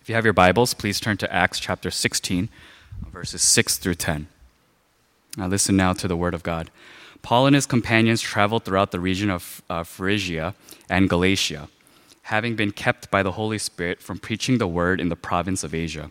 If you have your Bibles, please turn to Acts chapter 16, verses 6 through 10. Now, listen now to the word of God. Paul and his companions traveled throughout the region of uh, Phrygia and Galatia, having been kept by the Holy Spirit from preaching the word in the province of Asia.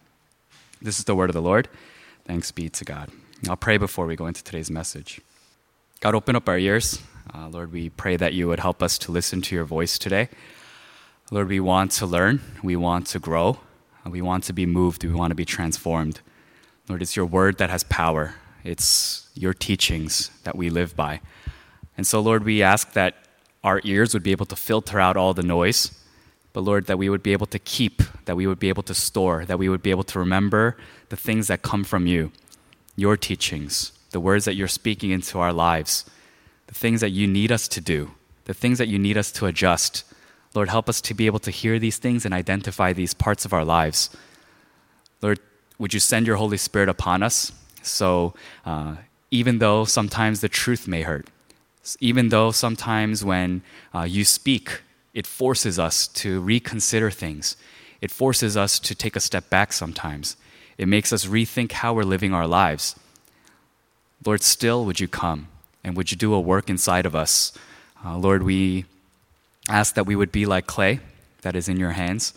This is the word of the Lord. Thanks be to God. I'll pray before we go into today's message. God, open up our ears. Uh, Lord, we pray that you would help us to listen to your voice today. Lord, we want to learn, we want to grow, we want to be moved, we want to be transformed. Lord, it's your word that has power, it's your teachings that we live by. And so, Lord, we ask that our ears would be able to filter out all the noise, but Lord, that we would be able to keep, that we would be able to store, that we would be able to remember the things that come from you, your teachings, the words that you're speaking into our lives, the things that you need us to do, the things that you need us to adjust. Lord, help us to be able to hear these things and identify these parts of our lives. Lord, would you send your Holy Spirit upon us? So, uh, even though sometimes the truth may hurt, even though sometimes when uh, you speak, it forces us to reconsider things, it forces us to take a step back sometimes, it makes us rethink how we're living our lives. Lord, still would you come and would you do a work inside of us? Uh, Lord, we ask that we would be like clay that is in your hands,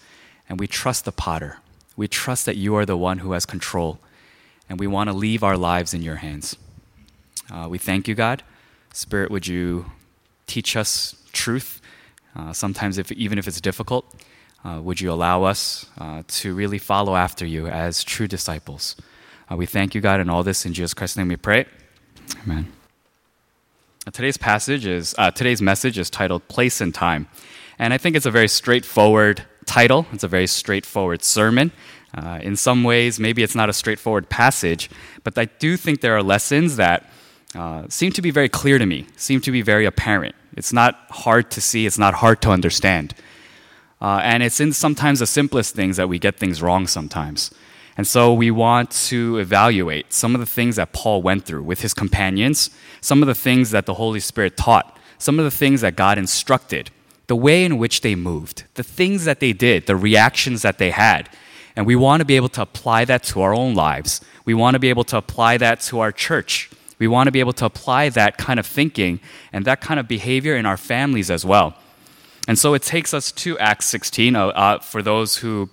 and we trust the potter. We trust that you are the one who has control, and we want to leave our lives in your hands. Uh, we thank you, God. Spirit, would you teach us truth? Uh, sometimes, if, even if it's difficult, uh, would you allow us uh, to really follow after you as true disciples? Uh, we thank you, God, and all this in Jesus Christ's name we pray. Amen. Today's passage is today's message is titled "Place and Time," and I think it's a very straightforward title. It's a very straightforward sermon. Uh, in some ways, maybe it's not a straightforward passage, but I do think there are lessons that uh, seem to be very clear to me, seem to be very apparent. It's not hard to see, it's not hard to understand. Uh, and it's in sometimes the simplest things that we get things wrong sometimes. And so we want to evaluate some of the things that Paul went through with his companions, some of the things that the Holy Spirit taught, some of the things that God instructed, the way in which they moved, the things that they did, the reactions that they had. And we want to be able to apply that to our own lives. We want to be able to apply that to our church. We want to be able to apply that kind of thinking and that kind of behavior in our families as well. And so it takes us to Acts 16 uh, uh, for those who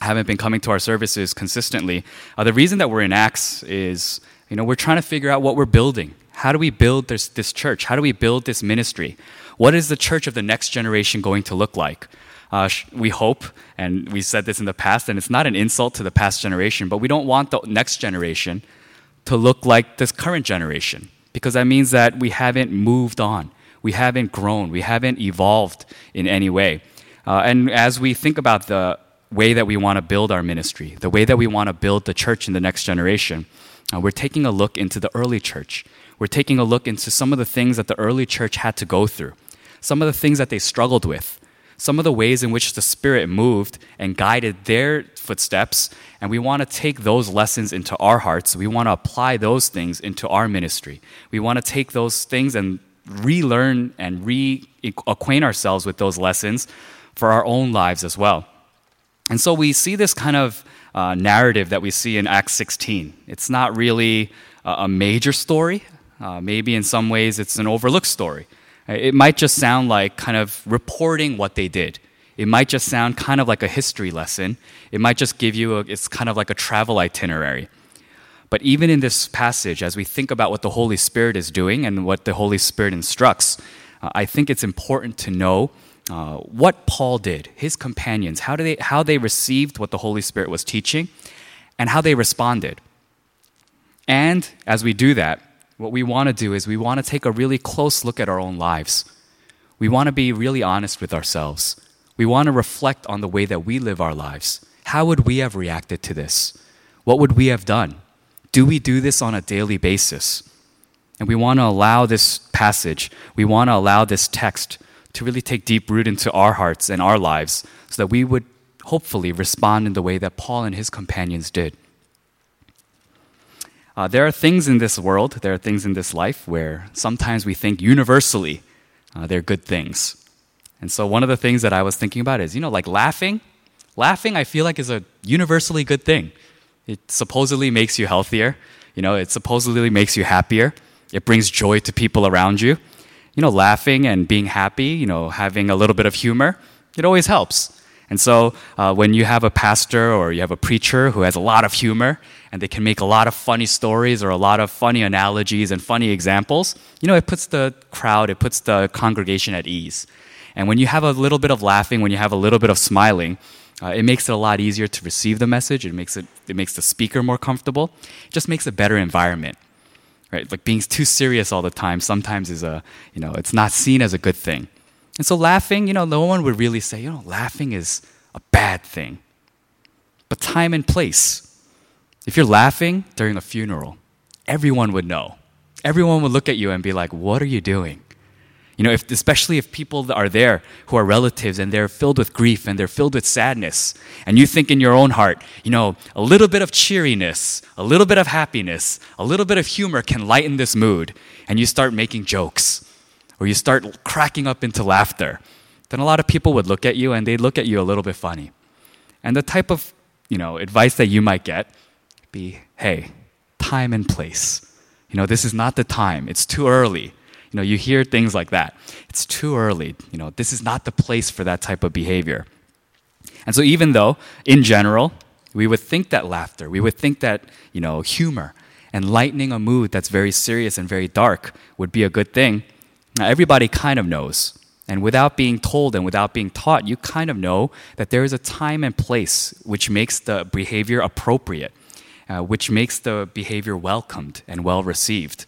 haven't been coming to our services consistently. Uh, the reason that we're in Acts is, you know, we're trying to figure out what we're building. How do we build this, this church? How do we build this ministry? What is the church of the next generation going to look like? Uh, we hope, and we said this in the past, and it's not an insult to the past generation, but we don't want the next generation to look like this current generation because that means that we haven't moved on, we haven't grown, we haven't evolved in any way. Uh, and as we think about the way that we want to build our ministry, the way that we want to build the church in the next generation, uh, we're taking a look into the early church. We're taking a look into some of the things that the early church had to go through, some of the things that they struggled with, some of the ways in which the Spirit moved and guided their footsteps. And we want to take those lessons into our hearts. We want to apply those things into our ministry. We want to take those things and relearn and reacquaint ourselves with those lessons for our own lives as well. And so we see this kind of uh, narrative that we see in Acts 16. It's not really a, major story. Uh, maybe in some ways it's an overlooked story. It might just sound like kind of reporting what they did. It might just sound kind of like a history lesson. It might just give you a, it's kind of like a travel itinerary. But even in this passage, as we think about what the Holy Spirit is doing and what the Holy Spirit instructs, uh, I think it's important to know uh, what Paul did, his companions, how, they, how they received what the Holy Spirit was teaching, and how they responded. And as we do that, what we want to do is we want to take a really close look at our own lives. We want to be really honest with ourselves. We want to reflect on the way that we live our lives. How would we have reacted to this? What would we have done? Do we do this on a daily basis? And we want to allow this passage, we want to allow this text to really take deep root into our hearts and our lives so that we would hopefully respond in the way that Paul and his companions did. Uh, there are things in this world, there are things in this life where sometimes we think universally uh, they're good things. And so one of the things that I was thinking about is, you know, like laughing. Laughing, I feel like, is a universally good thing. It supposedly makes you healthier. You know, it supposedly makes you happier. It brings joy to people around you. You know, laughing and being happy, you know, having a little bit of humor, it always helps. And so uh, when you have a pastor or you have a preacher who has a lot of humor and they can make a lot of funny stories or a lot of funny analogies and funny examples, you know, it puts the crowd, it puts the congregation at ease. And when you have a little bit of laughing, when you have a little bit of smiling, uh, it makes it a lot easier to receive the message. It makes it, it makes the speaker more comfortable. It just makes a better environment. Right? Like being too serious all the time sometimes is a, you know, it's not seen as a good thing. And so laughing, you know, no one would really say, you know, laughing is a bad thing. But time and place. If you're laughing during a funeral, everyone would know. Everyone would look at you and be like, what are you doing? You know, if, especially if people are there who are relatives and they're filled with grief and they're filled with sadness, and you think in your own heart, you know, a little bit of cheeriness, a little bit of happiness, a little bit of humor can lighten this mood, and you start making jokes or you start cracking up into laughter, then a lot of people would look at you and they'd look at you a little bit funny. And the type of, you know, advice that you might get be, hey, time and place. You know, this is not the time. It's too early. You know, you hear things like that. It's too early. You know, this is not the place for that type of behavior. And so even though in general, we would think that laughter, we would think that, you know, humor and lightening a mood that's very serious and very dark would be a good thing, now, everybody kind of knows. And without being told and without being taught, you kind of know that there is a time and place which makes the behavior appropriate, uh, which makes the behavior welcomed and well received.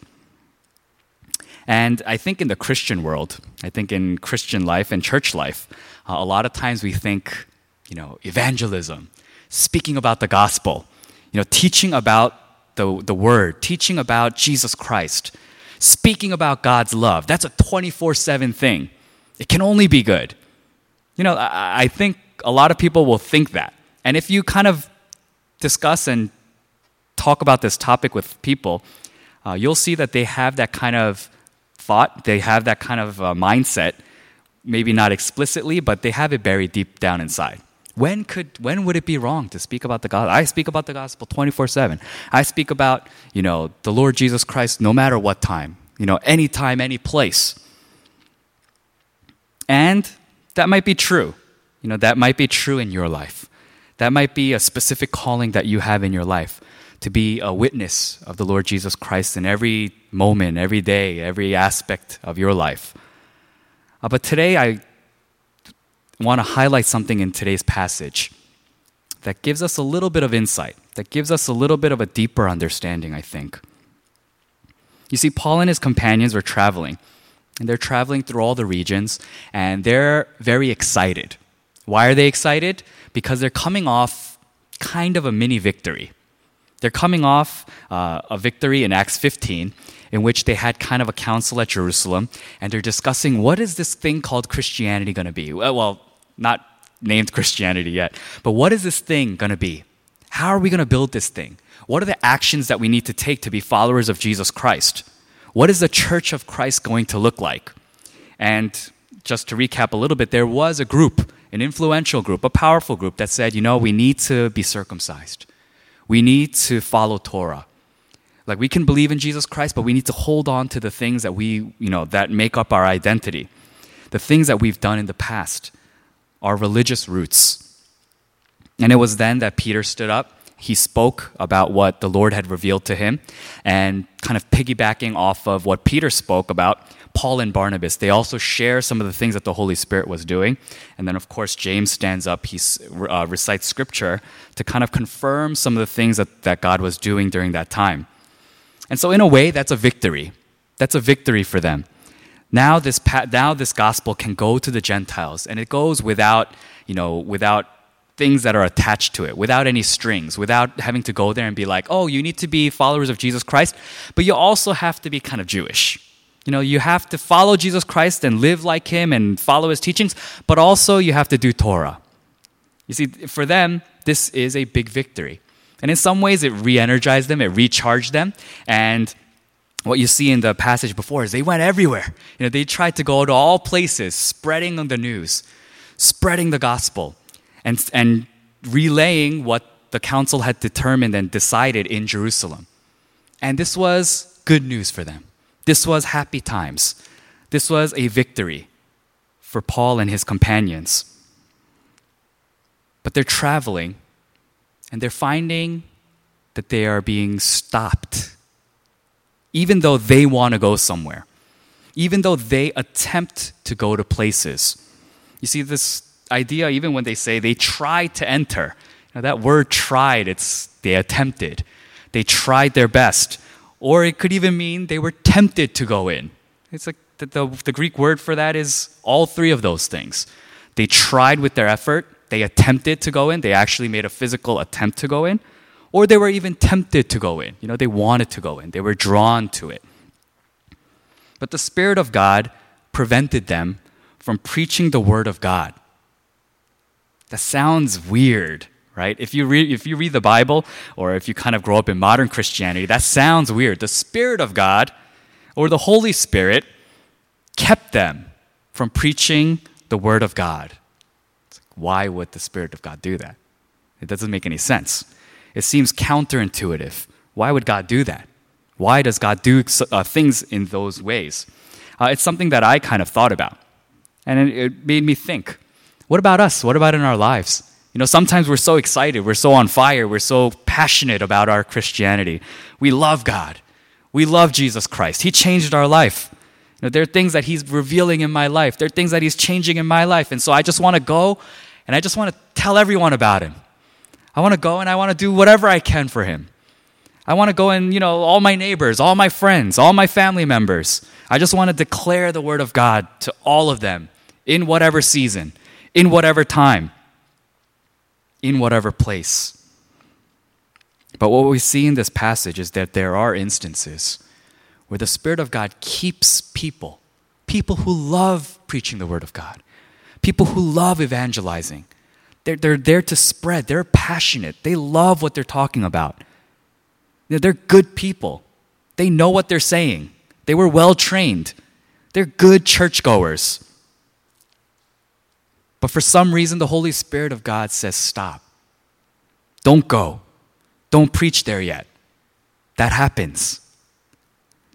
And I think in the Christian world, I think in Christian life and church life, uh, a lot of times we think, you know, evangelism, speaking about the gospel, you know, teaching about the, the word, teaching about Jesus Christ, speaking about God's love. That's a 24 7 thing. It can only be good. You know, I, I think a lot of people will think that. And if you kind of discuss and talk about this topic with people, uh, you'll see that they have that kind of thought, they have that kind of uh, mindset, maybe not explicitly, but they have it buried deep down inside. When could when would it be wrong to speak about the gospel? I speak about the gospel 24/7. I speak about, you know, the Lord Jesus Christ no matter what time, you know, any time, any place. And that might be true. You know, that might be true in your life. That might be a specific calling that you have in your life to be a witness of the Lord Jesus Christ in every moment, every day, every aspect of your life. Uh, but today I want to highlight something in today's passage that gives us a little bit of insight, that gives us a little bit of a deeper understanding, I think. You see, Paul and his companions were traveling, and they're traveling through all the regions, and they're very excited. Why are they excited? Because they're coming off kind of a mini victory. They're coming off uh, a victory in Acts 15 in which they had kind of a council at Jerusalem and they're discussing what is this thing called Christianity going to be? Well, not named Christianity yet. But what is this thing going to be? How are we going to build this thing? What are the actions that we need to take to be followers of Jesus Christ? What is the church of Christ going to look like? And just to recap a little bit, there was a group, an influential group, a powerful group that said, you know, we need to be circumcised. We need to follow Torah. Like we can believe in Jesus Christ, but we need to hold on to the things that we, you know, that make up our identity. The things that we've done in the past our religious roots. And it was then that Peter stood up. He spoke about what the Lord had revealed to him, and kind of piggybacking off of what Peter spoke about, Paul and Barnabas, they also share some of the things that the Holy Spirit was doing. And then, of course, James stands up, he uh, recites scripture to kind of confirm some of the things that, that God was doing during that time. And so, in a way, that's a victory. That's a victory for them. Now this, now this gospel can go to the Gentiles, and it goes without, you know, without things that are attached to it, without any strings, without having to go there and be like, oh, you need to be followers of Jesus Christ, but you also have to be kind of Jewish. You know, you have to follow Jesus Christ and live like him and follow his teachings, but also you have to do Torah. You see, for them, this is a big victory. And in some ways, it re energized them, it recharged them. And what you see in the passage before is they went everywhere. You know, they tried to go to all places, spreading the news, spreading the gospel, and, and relaying what the council had determined and decided in Jerusalem. And this was good news for them. This was happy times. This was a victory for Paul and his companions. But they're traveling and they're finding that they are being stopped even though they want to go somewhere, even though they attempt to go to places. You see, this idea, even when they say they tried to enter, know, that word tried, it's they attempted. They tried their best. Or it could even mean they were tempted to go in. It's like the, the, the Greek word for that is all three of those things. They tried with their effort, they attempted to go in, they actually made a physical attempt to go in, or they were even tempted to go in. You know, they wanted to go in, they were drawn to it. But the Spirit of God prevented them from preaching the Word of God. That sounds weird, right? If you, read, if you read the Bible or if you kind of grow up in modern Christianity, that sounds weird. The Spirit of God or the Holy Spirit kept them from preaching the Word of God. Why would the Spirit of God do that? It doesn't make any sense. It seems counterintuitive. Why would God do that? Why does God do uh, things in those ways? Uh, it's something that I kind of thought about. And it, it made me think what about us? What about in our lives? You know, sometimes we're so excited, we're so on fire, we're so passionate about our Christianity. We love God. We love Jesus Christ. He changed our life. You know, there are things that He's revealing in my life. There are things that He's changing in my life. And so I just want to go and I just want to tell everyone about Him. I want to go and I want to do whatever I can for him. I want to go and, you know, all my neighbors, all my friends, all my family members. I just want to declare the word of God to all of them in whatever season, in whatever time, in whatever place. But what we see in this passage is that there are instances where the Spirit of God keeps people, people who love preaching the Word of God, people who love evangelizing, they're, they're there to spread. They're passionate. They love what they're talking about. They're good people. They know what they're saying. They were well trained. They're good churchgoers. But for some reason, the Holy Spirit of God says, stop. Don't go. Don't preach there yet. That happens.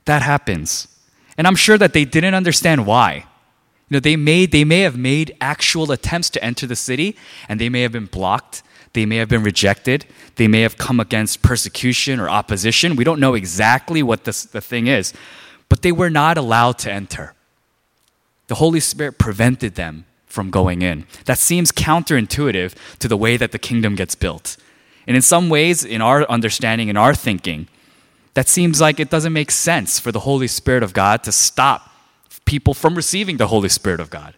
That happens. And I'm sure that they didn't understand why. You know, they, made, they may have made actual attempts to enter the city, and they may have been blocked. They may have been rejected. They may have come against persecution or opposition. We don't know exactly what this, the thing is, but they were not allowed to enter. The Holy Spirit prevented them from going in. That seems counterintuitive to the way that the kingdom gets built. And in some ways, in our understanding, in our thinking, that seems like it doesn't make sense for the Holy Spirit of God to stop people from receiving the Holy Spirit of God,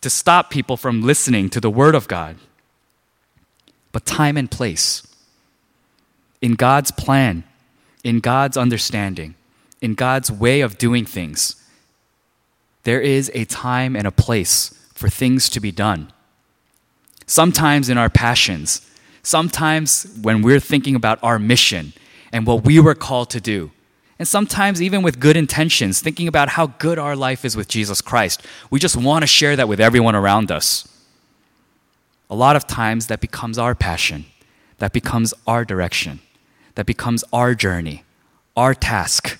to stop people from listening to the Word of God. But time and place, in God's plan, in God's understanding, in God's way of doing things, there is a time and a place for things to be done. Sometimes in our passions, sometimes when we're thinking about our mission and what we were called to do, and sometimes, even with good intentions, thinking about how good our life is with Jesus Christ, we just want to share that with everyone around us. A lot of times, that becomes our passion, that becomes our direction, that becomes our journey, our task.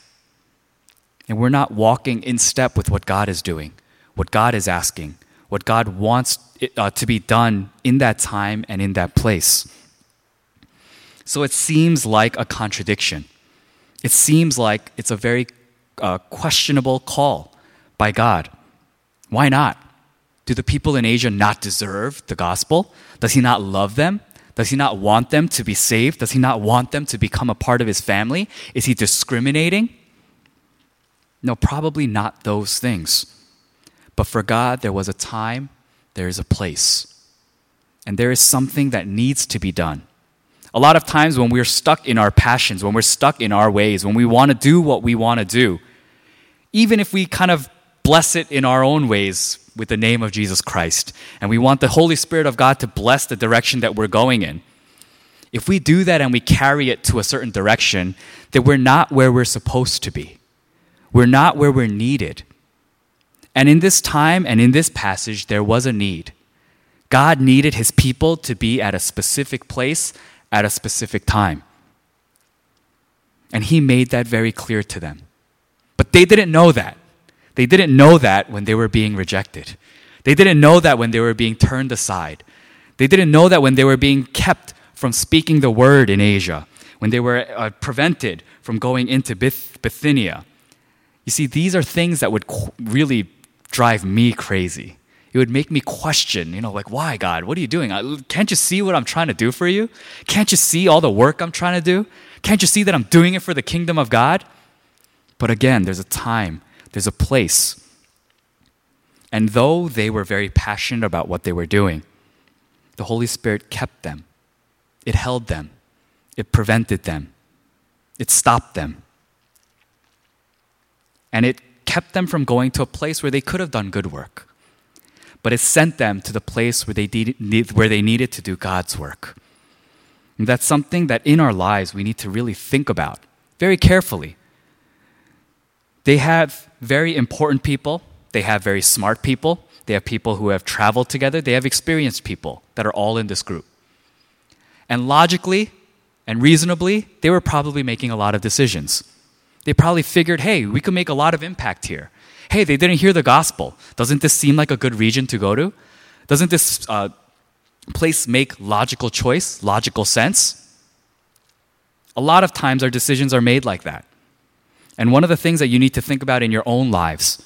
And we're not walking in step with what God is doing, what God is asking, what God wants uh, to be done in that time and in that place. So it seems like a contradiction it seems like it's a very uh, questionable call by God. Why not? Do the people in Asia not deserve the gospel? Does he not love them? Does he not want them to be saved? Does he not want them to become a part of his family? Is he discriminating? No, probably not those things. But for God, there was a time, there is a place, and there is something that needs to be done. A lot of times when we're stuck in our passions, when we're stuck in our ways, when we want to do what we want to do, even if we kind of bless it in our own ways with the name of Jesus Christ, and we want the Holy Spirit of God to bless the direction that we're going in, if we do that and we carry it to a certain direction, then we're not where we're supposed to be. We're not where we're needed. And in this time and in this passage, there was a need. God needed his people to be at a specific place at a specific time. And he made that very clear to them. But they didn't know that. They didn't know that when they were being rejected. They didn't know that when they were being turned aside. They didn't know that when they were being kept from speaking the word in Asia, when they were uh, prevented from going into Bith- Bithynia. You see, these are things that would qu- really drive me crazy. It would make me question, you know, like, why, God? What are you doing? Can't you see what I'm trying to do for you? Can't you see all the work I'm trying to do? Can't you see that I'm doing it for the kingdom of God? But again, there's a time, there's a place. And though they were very passionate about what they were doing, the Holy Spirit kept them, it held them, it prevented them, it stopped them. And it kept them from going to a place where they could have done good work. But it sent them to the place where they, need, where they needed to do God's work. And that's something that in our lives we need to really think about very carefully. They have very important people, they have very smart people, they have people who have traveled together, they have experienced people that are all in this group. And logically and reasonably, they were probably making a lot of decisions. They probably figured, hey, we could make a lot of impact here. Hey, they didn't hear the gospel. Doesn't this seem like a good region to go to? Doesn't this uh, place make logical choice, logical sense? A lot of times our decisions are made like that. And one of the things that you need to think about in your own lives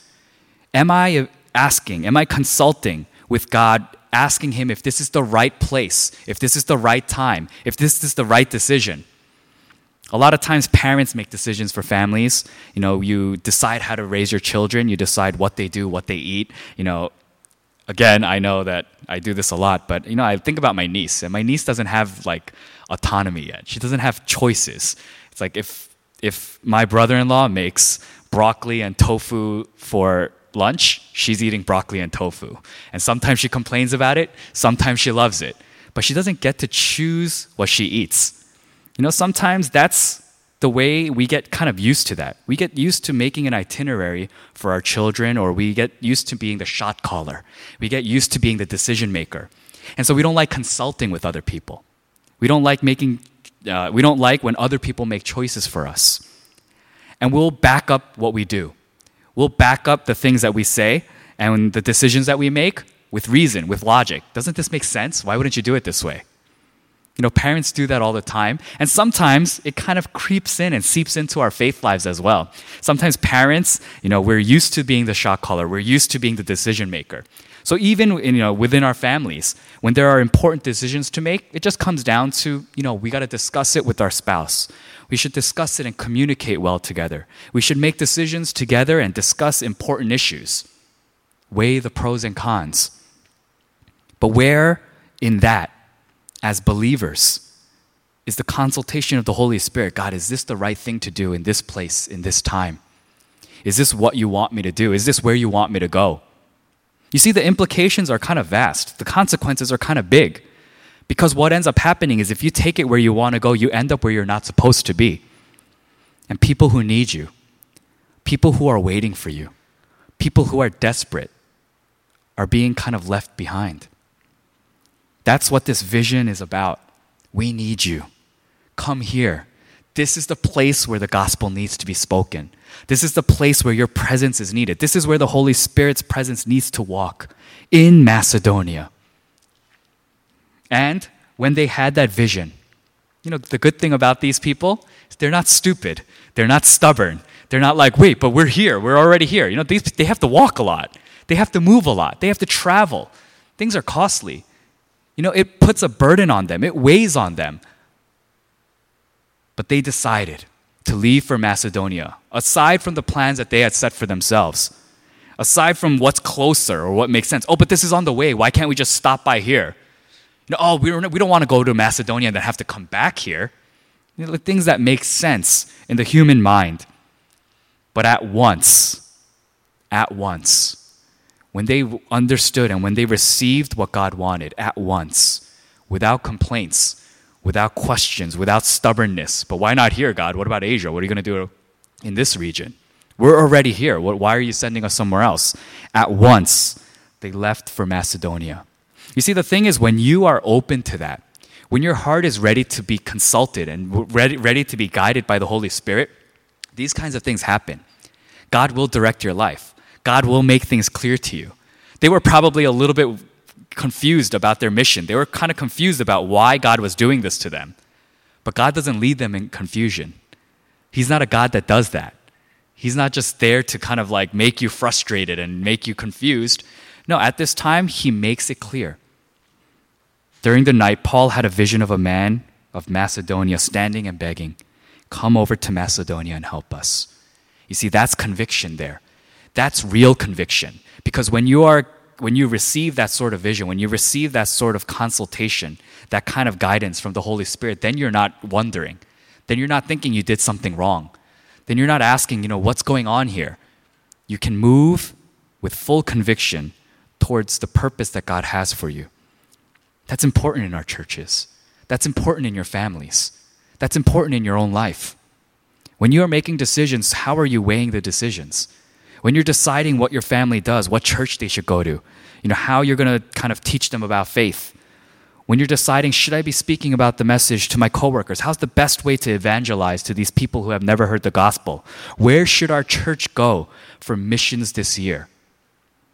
am I asking, am I consulting with God, asking Him if this is the right place, if this is the right time, if this is the right decision? A lot of times, parents make decisions for families. You know, you decide how to raise your children, you decide what they do, what they eat. You know, again, I know that I do this a lot, but you know, I think about my niece, and my niece doesn't have like autonomy yet. She doesn't have choices. It's like if if my brother-in-law makes broccoli and tofu for lunch, she's eating broccoli and tofu. And sometimes she complains about it, sometimes she loves it. But she doesn't get to choose what she eats. You know, sometimes that's the way we get kind of used to that. We get used to making an itinerary for our children, or we get used to being the shot caller. We get used to being the decision maker. And so we don't like consulting with other people. We don't like making, uh, we don't like when other people make choices for us. And we'll back up what we do. We'll back up the things that we say and the decisions that we make with reason, with logic. Doesn't this make sense? Why wouldn't you do it this way? You know, parents do that all the time. And sometimes it kind of creeps in and seeps into our faith lives as well. Sometimes parents, you know, we're used to being the shot caller, we're used to being the decision maker. So even in, you know, within our families, when there are important decisions to make, it just comes down to, you know, we got to discuss it with our spouse. We should discuss it and communicate well together. We should make decisions together and discuss important issues. Weigh the pros and cons. But where in that as believers is the consultation of the Holy Spirit. God, is this the right thing to do in this place, in this time? Is this what you want me to do? Is this where you want me to go? You see, the implications are kind of vast, the consequences are kind of big. Because what ends up happening is if you take it where you want to go, you end up where you're not supposed to be. And people who need you, people who are waiting for you, people who are desperate, are being kind of left behind. That's what this vision is about. We need you. Come here. This is the place where the gospel needs to be spoken. This is the place where your presence is needed. This is where the Holy Spirit's presence needs to walk in Macedonia. And when they had that vision, you know, the good thing about these people is they're not stupid. They're not stubborn. They're not like, wait, but we're here. We're already here. You know, these, they have to walk a lot. They have to move a lot. They have to travel. Things are costly. You know, it puts a burden on them, it weighs on them. But they decided to leave for Macedonia, aside from the plans that they had set for themselves, aside from what's closer or what makes sense. Oh, but this is on the way. Why can't we just stop by here? You know, oh, we don't, we don't want to go to Macedonia and then have to come back here. You know, things that make sense in the human mind. But at once, at once, when they understood and when they received what God wanted at once, without complaints, without questions, without stubbornness. But why not here, God? What about Asia? What are you going to do in this region? We're already here. Why are you sending us somewhere else? At once, they left for Macedonia. You see, the thing is, when you are open to that, when your heart is ready to be consulted and ready, ready to be guided by the Holy Spirit, these kinds of things happen. God will direct your life. God will make things clear to you. They were probably a little bit confused about their mission. They were kind of confused about why God was doing this to them. But God doesn't lead them in confusion. He's not a God that does that. He's not just there to kind of like make you frustrated and make you confused. No, at this time, He makes it clear. During the night, Paul had a vision of a man of Macedonia standing and begging, Come over to Macedonia and help us. You see, that's conviction there. That's real conviction. Because when you are when you receive that sort of vision, when you receive that sort of consultation, that kind of guidance from the Holy Spirit, then you're not wondering. Then you're not thinking you did something wrong. Then you're not asking, you know, what's going on here? You can move with full conviction towards the purpose that God has for you. That's important in our churches. That's important in your families. That's important in your own life. When you are making decisions, how are you weighing the decisions? When you're deciding what your family does, what church they should go to, you know, how you're going to kind of teach them about faith. When you're deciding, should I be speaking about the message to my coworkers? How's the best way to evangelize to these people who have never heard the gospel? Where should our church go for missions this year?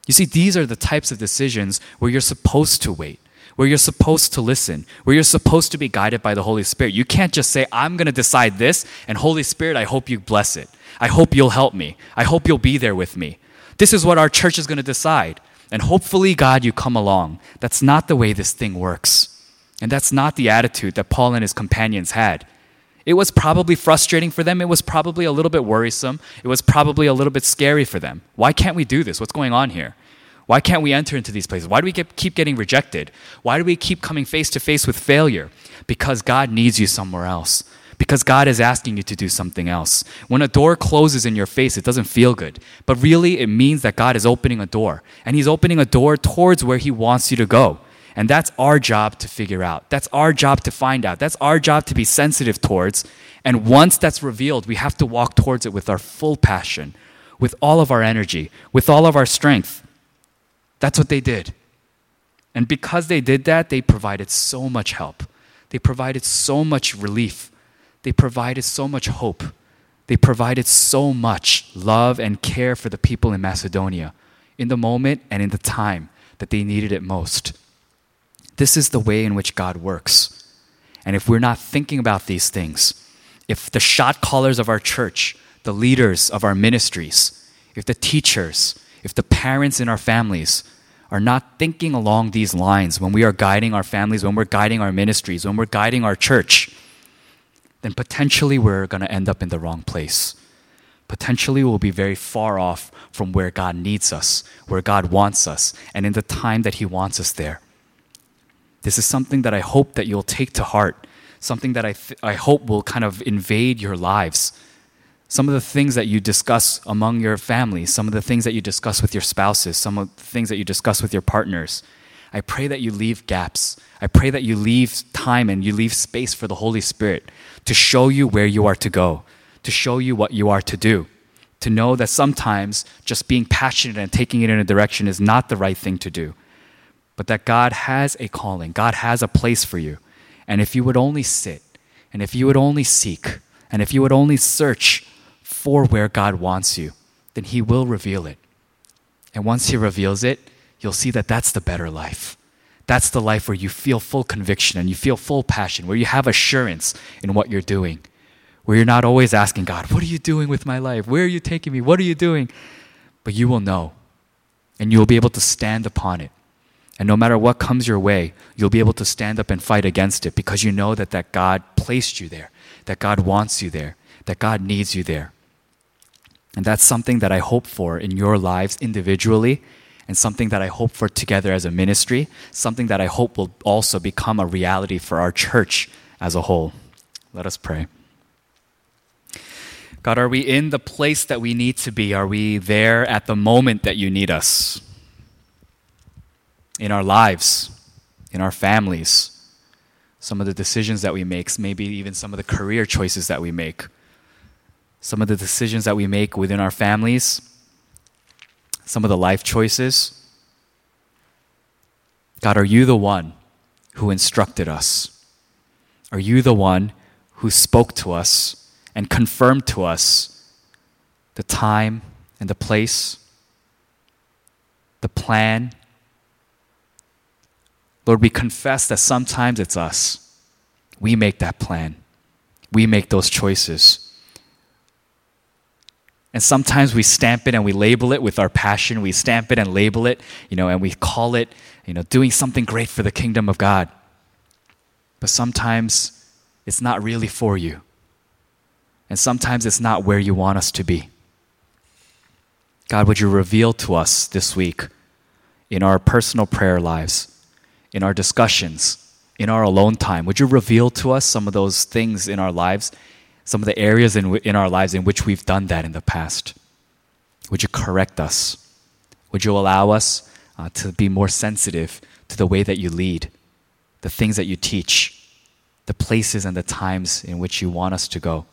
You see, these are the types of decisions where you're supposed to wait where you're supposed to listen, where you're supposed to be guided by the Holy Spirit. You can't just say, I'm going to decide this, and Holy Spirit, I hope you bless it. I hope you'll help me. I hope you'll be there with me. This is what our church is going to decide. And hopefully, God, you come along. That's not the way this thing works. And that's not the attitude that Paul and his companions had. It was probably frustrating for them. It was probably a little bit worrisome. It was probably a little bit scary for them. Why can't we do this? What's going on here? Why can't we enter into these places? Why do we get, keep getting rejected? Why do we keep coming face to face with failure? Because God needs you somewhere else. Because God is asking you to do something else. When a door closes in your face, it doesn't feel good. But really, it means that God is opening a door. And He's opening a door towards where He wants you to go. And that's our job to figure out. That's our job to find out. That's our job to be sensitive towards. And once that's revealed, we have to walk towards it with our full passion, with all of our energy, with all of our strength. That's what they did. And because they did that, they provided so much help. They provided so much relief. They provided so much hope. They provided so much love and care for the people in Macedonia in the moment and in the time that they needed it most. This is the way in which God works. And if we're not thinking about these things, if the shot callers of our church, the leaders of our ministries, if the teachers, if the parents in our families are not thinking along these lines when we are guiding our families, when we're guiding our ministries, when we're guiding our church, then potentially we're going to end up in the wrong place. Potentially we'll be very far off from where God needs us, where God wants us, and in the time that He wants us there. This is something that I hope that you'll take to heart, something that I, th- I hope will kind of invade your lives some of the things that you discuss among your family, some of the things that you discuss with your spouses, some of the things that you discuss with your partners. I pray that you leave gaps. I pray that you leave time and you leave space for the Holy Spirit to show you where you are to go, to show you what you are to do, to know that sometimes just being passionate and taking it in a direction is not the right thing to do, but that God has a calling, God has a place for you. And if you would only sit, and if you would only seek, and if you would only search for where God wants you, then He will reveal it. And once He reveals it, you'll see that that's the better life. That's the life where you feel full conviction and you feel full passion, where you have assurance in what you're doing, where you're not always asking God, What are you doing with my life? Where are you taking me? What are you doing? But you will know, and you will be able to stand upon it. And no matter what comes your way, you'll be able to stand up and fight against it because you know that, that God placed you there, that God wants you there, that God needs you there. And that's something that I hope for in your lives individually and something that I hope for together as a ministry, something that I hope will also become a reality for our church as a whole. Let us pray. God, are we in the place that we need to be? Are we there at the moment that you need us? In our lives, in our families, some of the decisions that we make, maybe even some of the career choices that we make, some of the decisions that we make within our families, some of the life choices. God, are you the one who instructed us? Are you the one who spoke to us and confirmed to us the time and the place, the plan? Lord, we confess that sometimes it's us. We make that plan, we make those choices. And sometimes we stamp it and we label it with our passion. We stamp it and label it, you know, and we call it, you know, doing something great for the kingdom of God. But sometimes it's not really for you. And sometimes it's not where you want us to be. God, would you reveal to us this week in our personal prayer lives, in our discussions, in our alone time, would you reveal to us some of those things in our lives some of the areas in, in our lives in which we've done that in the past. Would you correct us? Would you allow us uh, to be more sensitive to the way that you lead, the things that you teach, the places and the times in which you want us to go?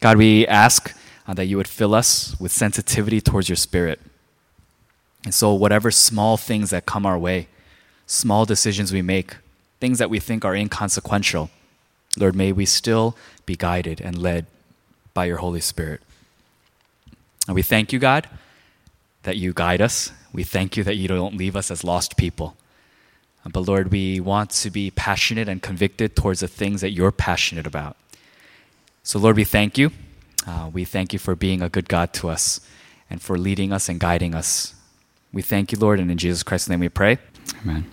God, we ask uh, that you would fill us with sensitivity towards your spirit. And so, whatever small things that come our way, small decisions we make, things that we think are inconsequential, Lord, may we still be guided and led by your Holy Spirit. And we thank you, God, that you guide us. We thank you that you don't leave us as lost people. But Lord, we want to be passionate and convicted towards the things that you're passionate about. So, Lord, we thank you. Uh, we thank you for being a good God to us and for leading us and guiding us. We thank you, Lord, and in Jesus Christ's name we pray. Amen.